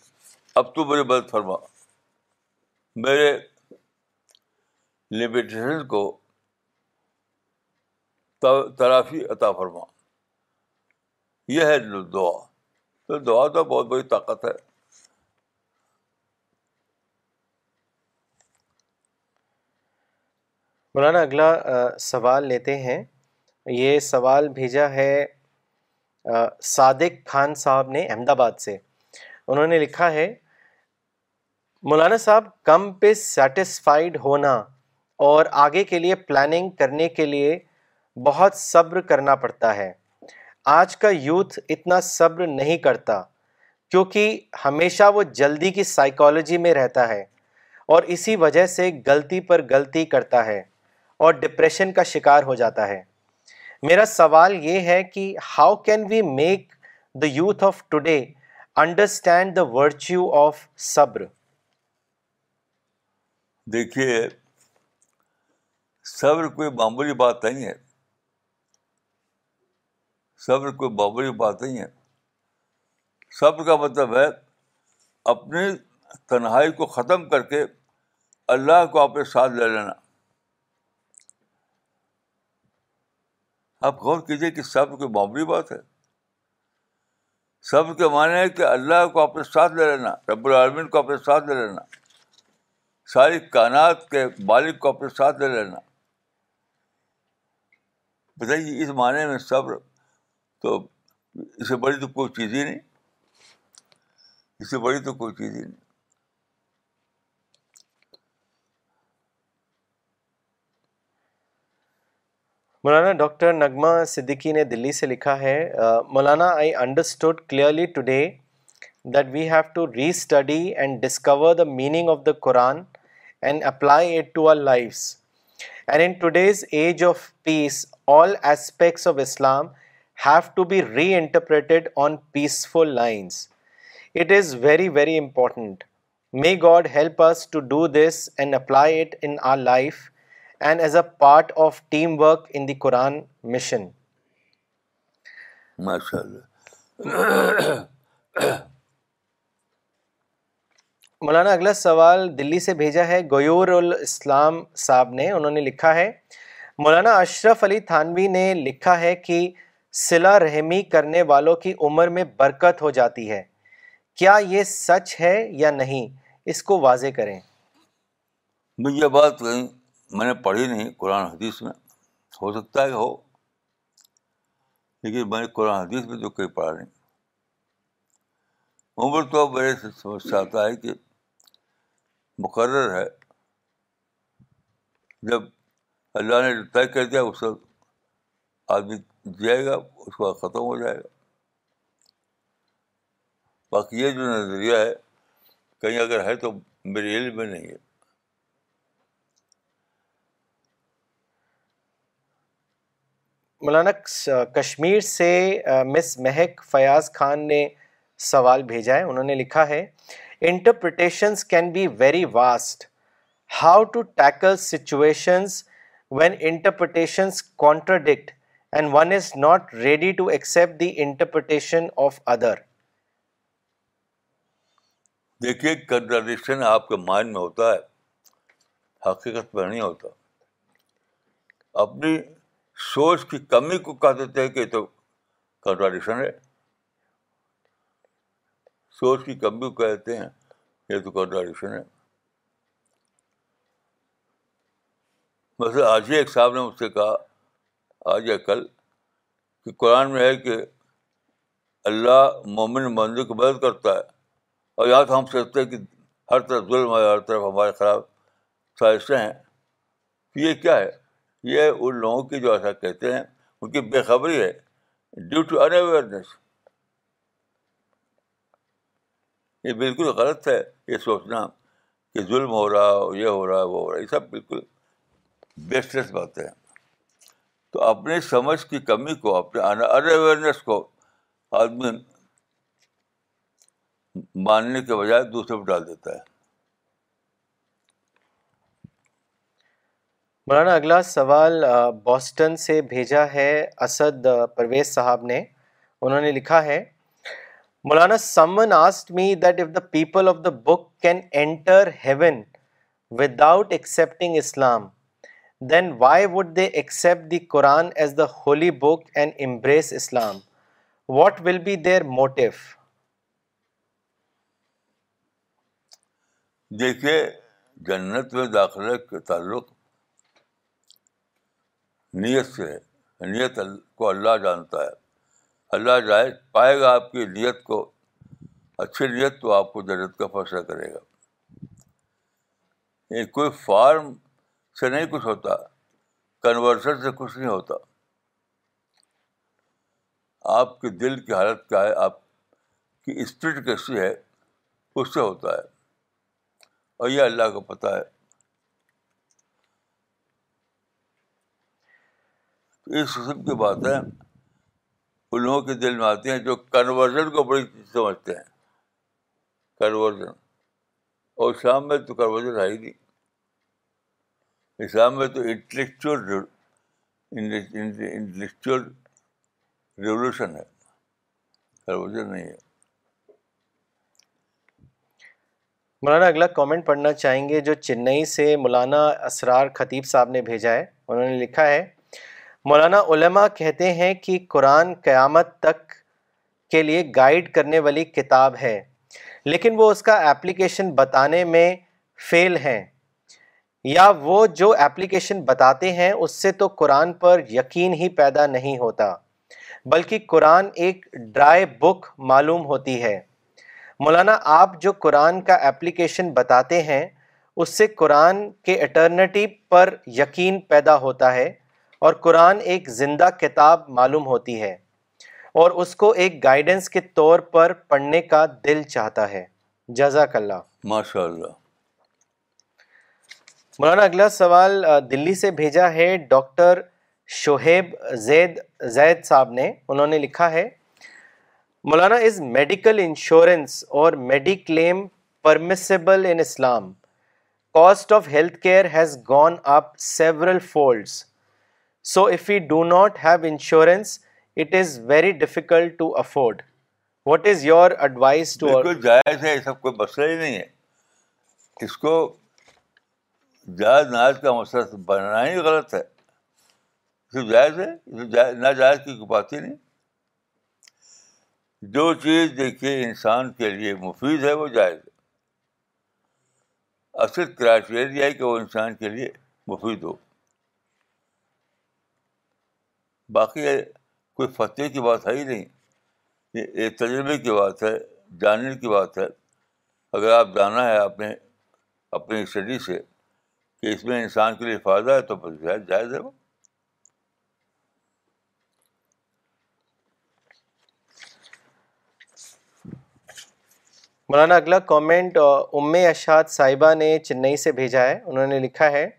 A: اب تو مدد فرما میرے لمیٹیشن کو ترافی عطا فرما یہ ہے دعا تو دعا تو بہت بڑی طاقت ہے
B: مولانا اگلا سوال لیتے ہیں یہ سوال بھیجا ہے صادق خان صاحب نے احمد آباد سے انہوں نے لکھا ہے مولانا صاحب کم پہ سیٹسفائیڈ ہونا اور آگے کے لیے پلاننگ کرنے کے لیے بہت صبر کرنا پڑتا ہے آج کا یوتھ اتنا صبر نہیں کرتا کیونکہ ہمیشہ وہ جلدی کی سائیکالوجی میں رہتا ہے اور اسی وجہ سے غلطی پر غلطی کرتا ہے اور ڈپریشن کا شکار ہو جاتا ہے میرا سوال یہ ہے کہ how can we make the youth of today understand the virtue of صبر
A: دیکھیے صبر کوئی معمولی بات نہیں ہے صبر کوئی معمولی بات نہیں ہے صبر کا مطلب ہے اپنی تنہائی کو ختم کر کے اللہ کو اپنے ساتھ لے لینا آپ غور کیجیے کہ سب کوئی معمولی بات ہے سب کے معنی ہے کہ اللہ کو اپنے ساتھ لے لینا رب العالمین کو اپنے ساتھ لے لینا ساری کائنات کے مالک کو اپنے ساتھ لے لینا بتائیے اس معنی میں صبر تو اس سے بڑی تو کوئی چیز ہی نہیں اس سے بڑی تو کوئی چیز ہی نہیں
B: مولانا ڈاکٹر نغمہ صدیقی نے دلی سے لکھا ہے مولانا I understood clearly today that we have to restudy and discover the meaning of the Quran and apply it to our lives. And in today's age of peace, all aspects of Islam have to be reinterpreted on peaceful lines. It is very, very important. May God help us to do this and apply it in our life and as a part of teamwork in the Quran
A: mission. MashaAllah. [COUGHS] [COUGHS]
B: مولانا اگلا سوال دلی سے بھیجا ہے گویور الاسلام صاحب نے انہوں نے لکھا ہے مولانا اشرف علی تھانوی نے لکھا ہے کہ سلا رحمی کرنے والوں کی عمر میں برکت ہو جاتی ہے کیا یہ سچ ہے یا نہیں اس کو واضح کریں
A: یہ بات کہیں میں نے پڑھی نہیں قرآن حدیث میں ہو سکتا ہے کہ ہو لیکن میں نے قرآن حدیث میں تو کہیں پڑھا نہیں عمر تو اب میرے سمجھ سے آتا ہے کہ مقرر ہے جب اللہ نے طے کر دیا اس وقت آدمی جائے گا اس کا ختم ہو جائے گا باقی یہ جو نظریہ ہے کہیں اگر ہے تو میرے علم میں نہیں ہے
B: مولانا کشمیر سے مس مہک فیاض خان نے سوال بھیجا ہے انہوں نے لکھا ہے interpretations can be very vast how to tackle situations when interpretations contradict and one is not ready to accept the interpretation of other
A: دیکھیے کنٹرڈکشن آپ کے مائنڈ میں ہوتا ہے حقیقت میں نہیں ہوتا اپنی سوچ کی کمی کو کہہ دیتے ہیں کہ تو کنٹراڈکشن ہے سوچ کی کمی کو کہتے ہیں یہ تو کنٹراڈکشن ہے آج ہی ایک صاحب نے مجھ سے کہا آج یا کل کہ قرآن میں ہے کہ اللہ مومن مندر کو مدد کرتا ہے اور یاد ہم سوچتے ہیں کہ ہر طرف ظلم ہے ہر طرف ہمارے خلاف سازشیں ہیں یہ کیا ہے یہ ان لوگوں کی جو ایسا کہتے ہیں ان کی بے خبری ہے ڈیو ٹو ان اویئرنیس یہ بالکل غلط ہے یہ سوچنا کہ ظلم ہو رہا ہو یہ ہو رہا ہے وہ ہو رہا ہے یہ سب بالکل بیسٹلیس بات ہے تو اپنے سمجھ کی کمی کو اپنے اویئرنیس کو آدمی ماننے کے بجائے دوسرے پہ ڈال دیتا ہے
B: مولانا اگلا سوال بوسٹن سے بھیجا ہے اسد پرویز صاحب نے انہوں نے لکھا ہے مولانا asked me that if the people of the book can enter heaven without out accepting Islam then why would they the Quran as the holy book and embrace Islam what will be their motto
A: دیکھیے جنت میں داخلے کے تعلق نیت سے ہے نیت کو اللہ جانتا ہے اللہ جائے پائے گا آپ کی نیت کو اچھی نیت تو آپ کو جنت کا فیصلہ کرے گا یہ کوئی فارم سے نہیں کچھ ہوتا کنورسن سے کچھ نہیں ہوتا آپ کے دل کی حالت کیا ہے آپ کی اسپرٹ کیسی ہے اس سے ہوتا ہے اور یہ اللہ کو پتہ ہے تو اس قسم کی بات ہے ان لوگوں کے دل میں آتی ہیں جو کنورژن کو بڑی چیز سمجھتے ہیں کنورژن اور اسلام میں تو ہے آئی نہیں اسلام میں تو انٹلیکچوئل انٹلیکچوئل ریولیوشن ہے کنورژن نہیں ہے
B: مولانا اگلا کامنٹ پڑھنا چاہیں گے جو چنئی سے مولانا اسرار خطیب صاحب نے بھیجا ہے انہوں نے لکھا ہے مولانا علماء کہتے ہیں کہ قرآن قیامت تک کے لیے گائیڈ کرنے والی کتاب ہے لیکن وہ اس کا ایپلیکیشن بتانے میں فیل ہیں یا وہ جو ایپلیکیشن بتاتے ہیں اس سے تو قرآن پر یقین ہی پیدا نہیں ہوتا بلکہ قرآن ایک ڈرائی بک معلوم ہوتی ہے مولانا آپ جو قرآن کا ایپلیکیشن بتاتے ہیں اس سے قرآن کے اٹرنیٹی پر یقین پیدا ہوتا ہے اور قرآن ایک زندہ کتاب معلوم ہوتی ہے اور اس کو ایک گائیڈنس کے طور پر پڑھنے کا دل چاہتا ہے جزاک اللہ
A: ماشاء اللہ
B: مولانا اگلا سوال دلی سے بھیجا ہے ڈاکٹر شہیب زید زید صاحب نے انہوں نے لکھا ہے مولانا از میڈیکل انشورنس اور mediclaim permissible in Islam cost of health care has gone up several folds so if you do not have insurance it is very difficult to afford what is your advise to
A: جائز ہے یہ سب کوئی مسئلہ ہی نہیں ہے اس کو جائز ناز کا مسئلہ بننا ہی غلط ہے نا جائز کی کوئی بات ہی نہیں جو چیز دیکھیے انسان کے لیے مفید ہے وہ جائز ہے اصل کرائٹیریا ہے کہ وہ انسان کے لیے مفید ہو باقی کوئی فتح کی بات ہے ہی نہیں یہ تجربے کی بات ہے جاننے کی بات ہے اگر آپ جانا ہے آپ نے اپنی اسٹڈی سے کہ اس میں انسان کے لیے فائدہ ہے تو پھر جائز ہے وہ
B: مولانا اگلا کامنٹ ام اشاد صاحبہ نے چنئی سے بھیجا ہے انہوں نے لکھا ہے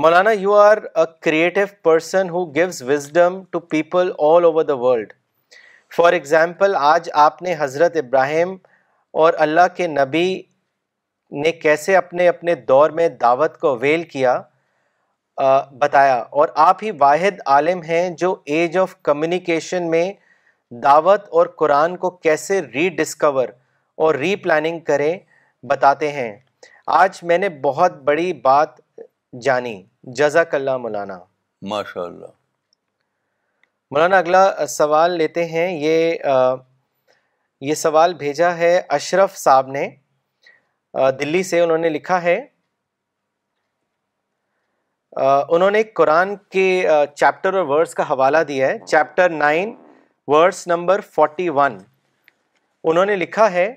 B: مولانا you are a creative person who goes wisdom to people all over the world for example آج آپ نے حضرت ابراہیم اور اللہ کے نبی نے کیسے اپنے اپنے دور میں دعوت کو ویل کیا بتایا اور آپ ہی واحد عالم ہیں جو ایج آف کمیونیکیشن میں دعوت اور قرآن کو کیسے ری ڈسکور اور ری پلاننگ کریں بتاتے ہیں آج میں نے بہت بڑی بات جانی جزاک اللہ مولانا
A: ماشاء اللہ
B: مولانا اگلا سوال لیتے ہیں یہ یہ سوال بھیجا ہے اشرف صاحب نے دلی سے انہوں نے لکھا ہے انہوں نے قرآن کے چیپٹر اور ورس کا حوالہ دیا ہے chapter nine verse number forty one انہوں نے لکھا ہے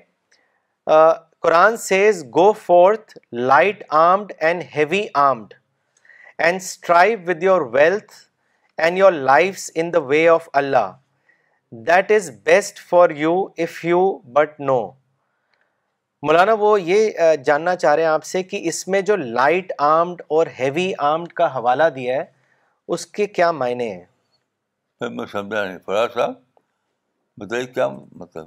B: Quran says go forth light armed and heavy armed and strive with your wealth and your lives in the way of Allah that is best for you if you but know مولانا وہ یہ جاننا چاہ رہے ہیں آپ سے کہ اس میں جو لائٹ آرمڈ اور ہیوی آرمڈ کا حوالہ دیا ہے اس کے کیا معنی ہیں
A: میں سمجھا نہیں فراز صاحب بتائیے کیا مطلب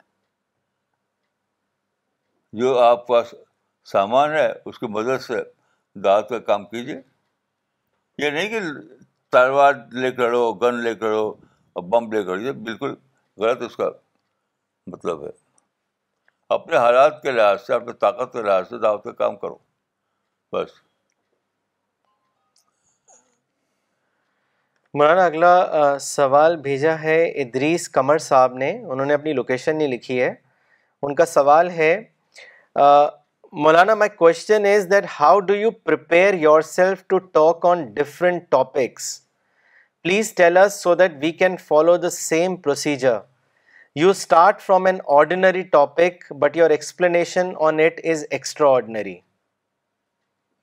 A: جو آپ پاس سامان ہے اس کی مدد سے دعوت کا کام کیجیے یہ نہیں کہ تلوار لے کر لو گن لے کر کرو اور بم لے کر یہ بالکل غلط اس کا مطلب ہے اپنے حالات کے لحاظ سے اپنے طاقت کے لحاظ سے دعوت کا کام کرو بس
B: مولانا اگلا سوال بھیجا ہے ادریس قمر صاحب نے انہوں نے اپنی لوکیشن نہیں لکھی ہے ان کا سوال ہے مولانا my question is that how do you prepare yourself to talk on different topics please tell us so that we can follow the same procedure you start from an ordinary topic but your explanation on it is extraordinary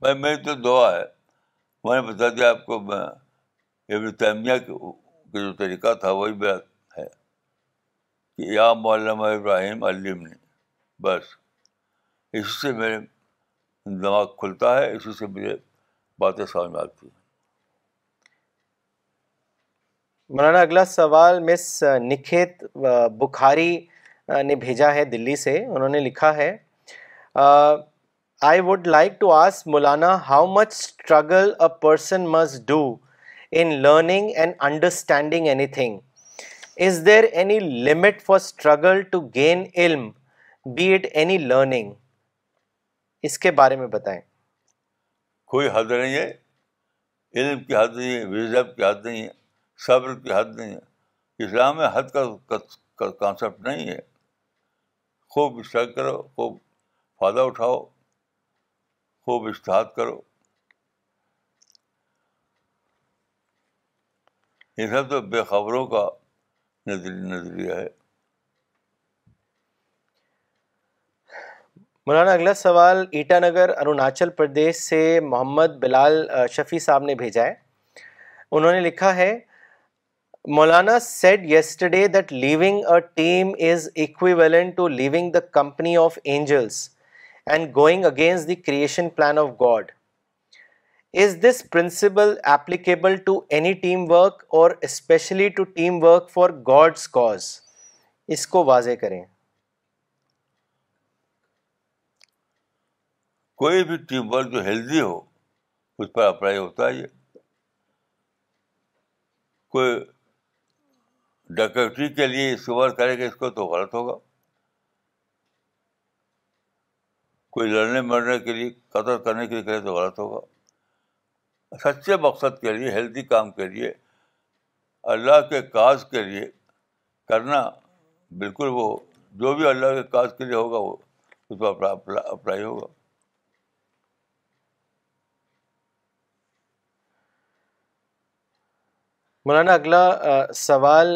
A: بھائی میری تو دعا ہے میں نے بتا دیا آپ کو میں کا جو طریقہ تھا وہی بات ہے کہ یا مولانا ابراہیم علیم نے بس اسی سے میرے دماغ کھلتا ہے اسی سے مجھے باتیں سمجھ میں آتی ہیں
B: مولانا اگلا سوال مس نکھیت بخاری نے بھیجا ہے دلی سے انہوں نے لکھا ہے I would like to ask Maulana how much struggle a person must do in learning and understanding anything is there any limit for struggle to gain علم بی اٹ اینی لرننگ اس کے بارے میں بتائیں
A: کوئی حد نہیں ہے علم کی حد نہیں ہے وزب کی حد نہیں ہے صبر کی حد نہیں ہے اسلام میں حد کا کانسیپٹ نہیں ہے خوب کرو خوب فائدہ اٹھاؤ خوب اشتہاد کرو یہ سب تو بے خبروں کا نظریہ ہے
B: مولانا اگلا سوال اروناچل پردیش سے محمد بلال شفیع صاحب نے بھیجا ہے انہوں نے لکھا ہے مولانا said yesterday that leaving a team is equal to leaving the company of angels and going against the creation plan of God is this principle applicable to any team work or especially to team work for God's cause اس کو واضح کریں
A: کوئی بھی team work جو healthy ہو اس پر اپلائی ہوتا ہے یہ کوئی ڈکٹری کے لیے استعمال کرے گا اس کو تو غلط ہوگا کوئی لڑنے مرنے کے لیے قدر کرنے کے لیے کرے تو غلط ہوگا سچے مقصد کے لیے ہیلدی کام کے لیے اللہ کے کاز کے لیے کرنا بالکل وہ جو بھی اللہ کے کاج کے لیے ہوگا وہ اس پر اپلائی ہوگا
B: مولانا اگلا سوال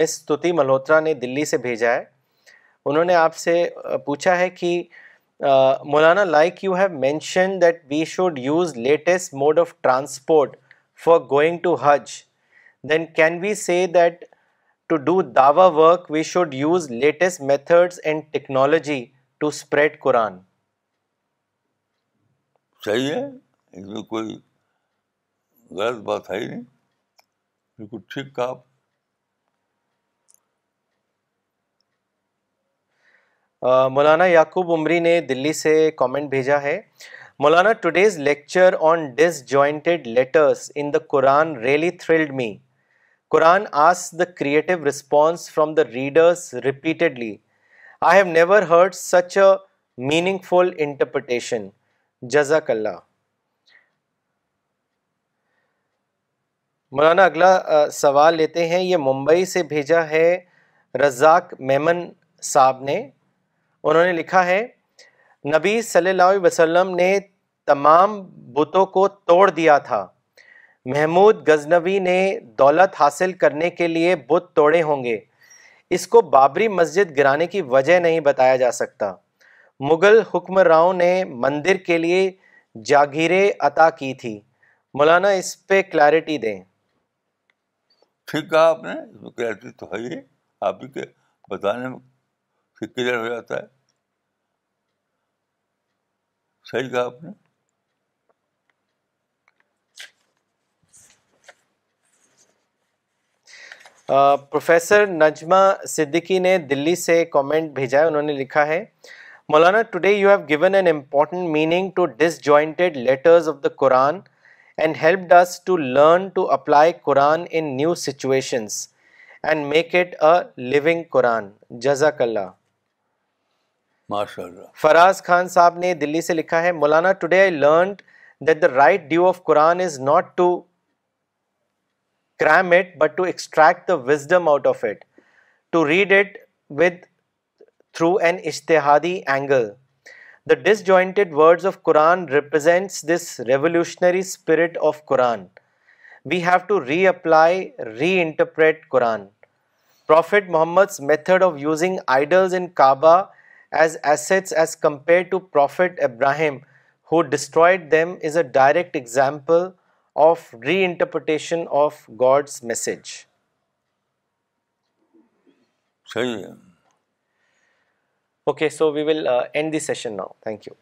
B: مس توتی ملہوترا نے دلی سے بھیجا ہے انہوں نے آپ سے پوچھا ہے کہ مولانا like you have mention that we should use latest mode of transport for going to Hajj then can we say that to do Dawa work we should use latest methods and technology to spread Quran
A: صحیح ہے اس میں کوئی غلط بات ہے ہی نہیں بالکل ٹھیک کہا آپ
B: مولانا یعقوب عمری نے دلی سے کامنٹ بھیجا ہے مولانا today's lecture on disjointed letters in the Quran really thrilled me Quran as the creative response from the readers repeatedly I have never heard such a meaningful interpretation جزاک اللہ مولانا اگلا سوال لیتے ہیں یہ ممبئی سے بھیجا ہے رزاق میمن صاحب نے انہوں نے لکھا ہے نبی صلی اللہ علیہ وسلم نے تمام بتوں کو توڑ دیا تھا محمود غزنوی نے دولت حاصل کرنے کے لیے بت توڑے ہوں گے اس کو بابری مسجد گرانے کی وجہ نہیں بتایا جا سکتا مغل حکمراؤں نے مندر کے لیے جاگیریں عطا کی تھی مولانا اس پہ کلیرٹی دیں
A: ٹھیک کہا آپ نے اس میں کلیئرٹی تو ہے ہی آپ ہی کے بتانے میں پھر کلیئر ہو جاتا ہے صحیح کہا آپ نے
B: پروفیسر نجمہ صدیقی نے دلی سے کامنٹ بھیجا ہے انہوں نے لکھا ہے مولانا today you have given an important meaning to disjointed letters of the Quran and help this to learn to apply Quran in new situations and make it a living Quran جزاک اللہ فراز خان صاحب نے دلی سے لکھا ہے مولانا today I learned that the right due of Quran is not to cram it but to extract the wisdom out of it to read it with through an اشتہادی angle the disjointed words of Quran represents this revolutionary spirit of Quran we have to reapply reinterpret Quran prophet Muhammad method of using idols in Kaaba as assets as compare to prophet Ibrahim who destroyed them is a direct example of
A: reinterpretation of God's message
B: Okay, so we will uh, end the session now. Thank you.